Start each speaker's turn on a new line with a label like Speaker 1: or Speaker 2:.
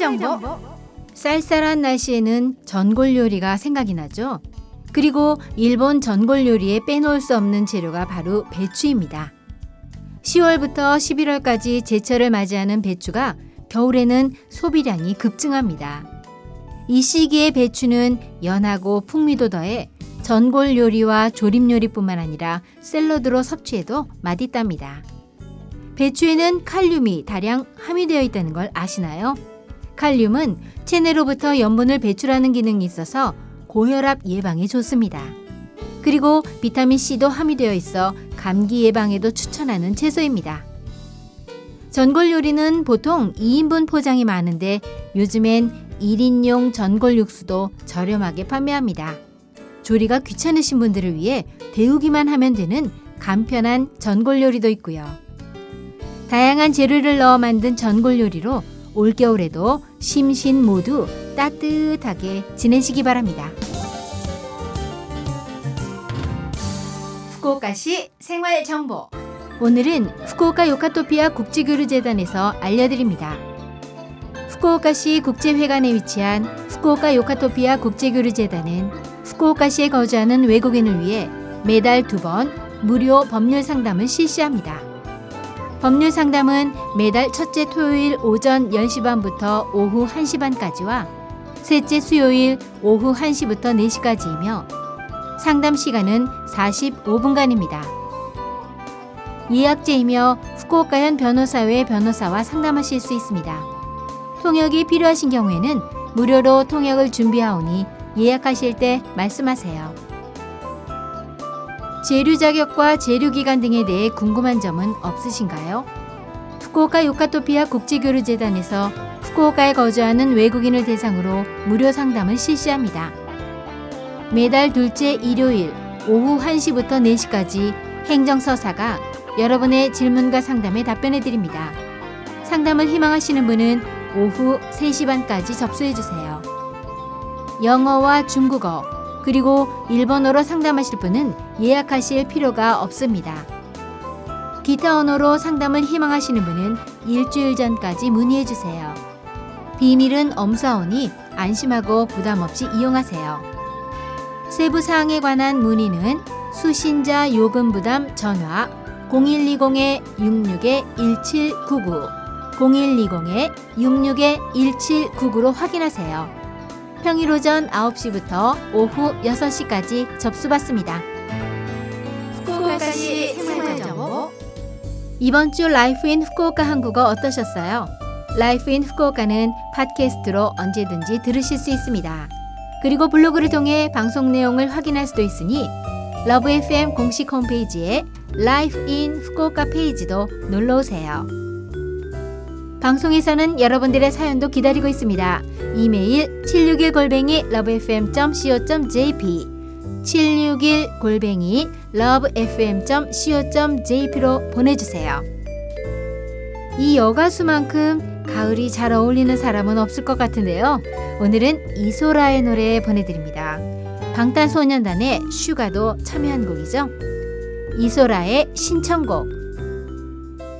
Speaker 1: 정보 쌀쌀한 날씨에는 전골 요리가 생각이 나죠. 그리고 일본 전골 요리에 빼놓을 수 없는 재료가 바로 배추입니다. 10월부터 11월까지 제철을 맞이하는 배추가 겨울에는 소비량이 급증합니다. 이 시기의 배추는 연하고 풍미도 더해 전골 요리와 조림 요리뿐만 아니라 샐러드로 섭취해도 맛있답니다. 배추에는 칼륨이 다량 함유되어 있다는 걸 아시나요? 칼륨은 체내로부터 염분을 배출하는 기능이 있어서 고혈압 예방에 좋습니다. 그리고 비타민C도 함유되어 있어 감기 예방에도 추천하는 채소입니다. 전골 요리는 보통 2인분 포장이 많은데 요즘엔 1인용 전골 육수도 저렴하게 판매합니다. 조리가 귀찮으신 분들을 위해 데우기만 하면 되는 간편한 전골 요리도 있고요. 다양한 재료를 넣어 만든 전골 요리로 올겨울에도 심신 모두 따뜻하게 지내시기 바랍니다. 후쿠오카시 생활 정보. 오늘은 후쿠오카 요카토피아 국제교류재단에서 알려드립니다. 후쿠오카시 국제회관에 위치한 후쿠오카 요카토피아 국제교류재단은 후쿠오카시에 거주하는 외국인을 위해 매달 두 번 무료 법률 상담을 실시합니다. 법률 상담은 매달 첫째 토요일 오전 10시 반부터 오후 1시 반까지와 셋째 수요일 오후 1시부터 4시까지이며 상담 시간은 45분간입니다. 예약제이며 후쿠오카현 변호사회 변호사와 상담하실 수 있습니다. 통역이 필요하신 경우에는 무료로 통역을 준비하오니 예약하실 때 말씀하세요. 재류 자격과 재류 기간 등에 대해 궁금한 점은 없으신가요? 후쿠오카 요카토피아 국제교류재단에서 후쿠오카에 거주하는 외국인을 대상으로 무료 상담을 실시합니다. 매달 둘째 일요일 오후 1시부터 4시까지 행정서사가 여러분의 질문과 상담에 답변해 드립니다. 상담을 희망하시는 분은 오후 3시 반까지 접수해 주세요. 영어와 중국어, 그리고 일본어로 상담하실 분은 예약하실 필요가 없습니다. 기타 언어로 상담을 희망하시는 분은 일주일 전까지 문의해 주세요. 비밀은 엄사오니 안심하고 부담 없이 이용하세요. 세부 사항에 관한 문의는 수신자 요금 부담 전화 0120-66-1799 0120-66-1799로 확인하세요. 평일 오전 9시부터 오후 6시까지 접수받습니다. 후쿠오카시 생활정보 이번 주 Life in Fukuoka 한국어 어떠셨어요? Life in Fukuoka는 팟캐스트로 언제든지 들으실 수 있습니다. 그리고 블로그를 통해 방송 내용을 확인할 수도 있으니 Love FM 공식 홈페이지에 Life in Fukuoka 페이지도 놀러 오세요. 방송에서는 여러분들의 사연도 기다리고 있습니다. 이메일 761 골뱅이 lovefm.co.jp 761 골뱅이 lovefm.co.jp로 보내주세요. 이 여가수만큼 가을이 잘 어울리는 사람은 없을 것 같은데요. 오늘은 이소라의 노래 보내드립니다. 방탄소년단의 슈가도 참여한 곡이죠. 이소라의 신청곡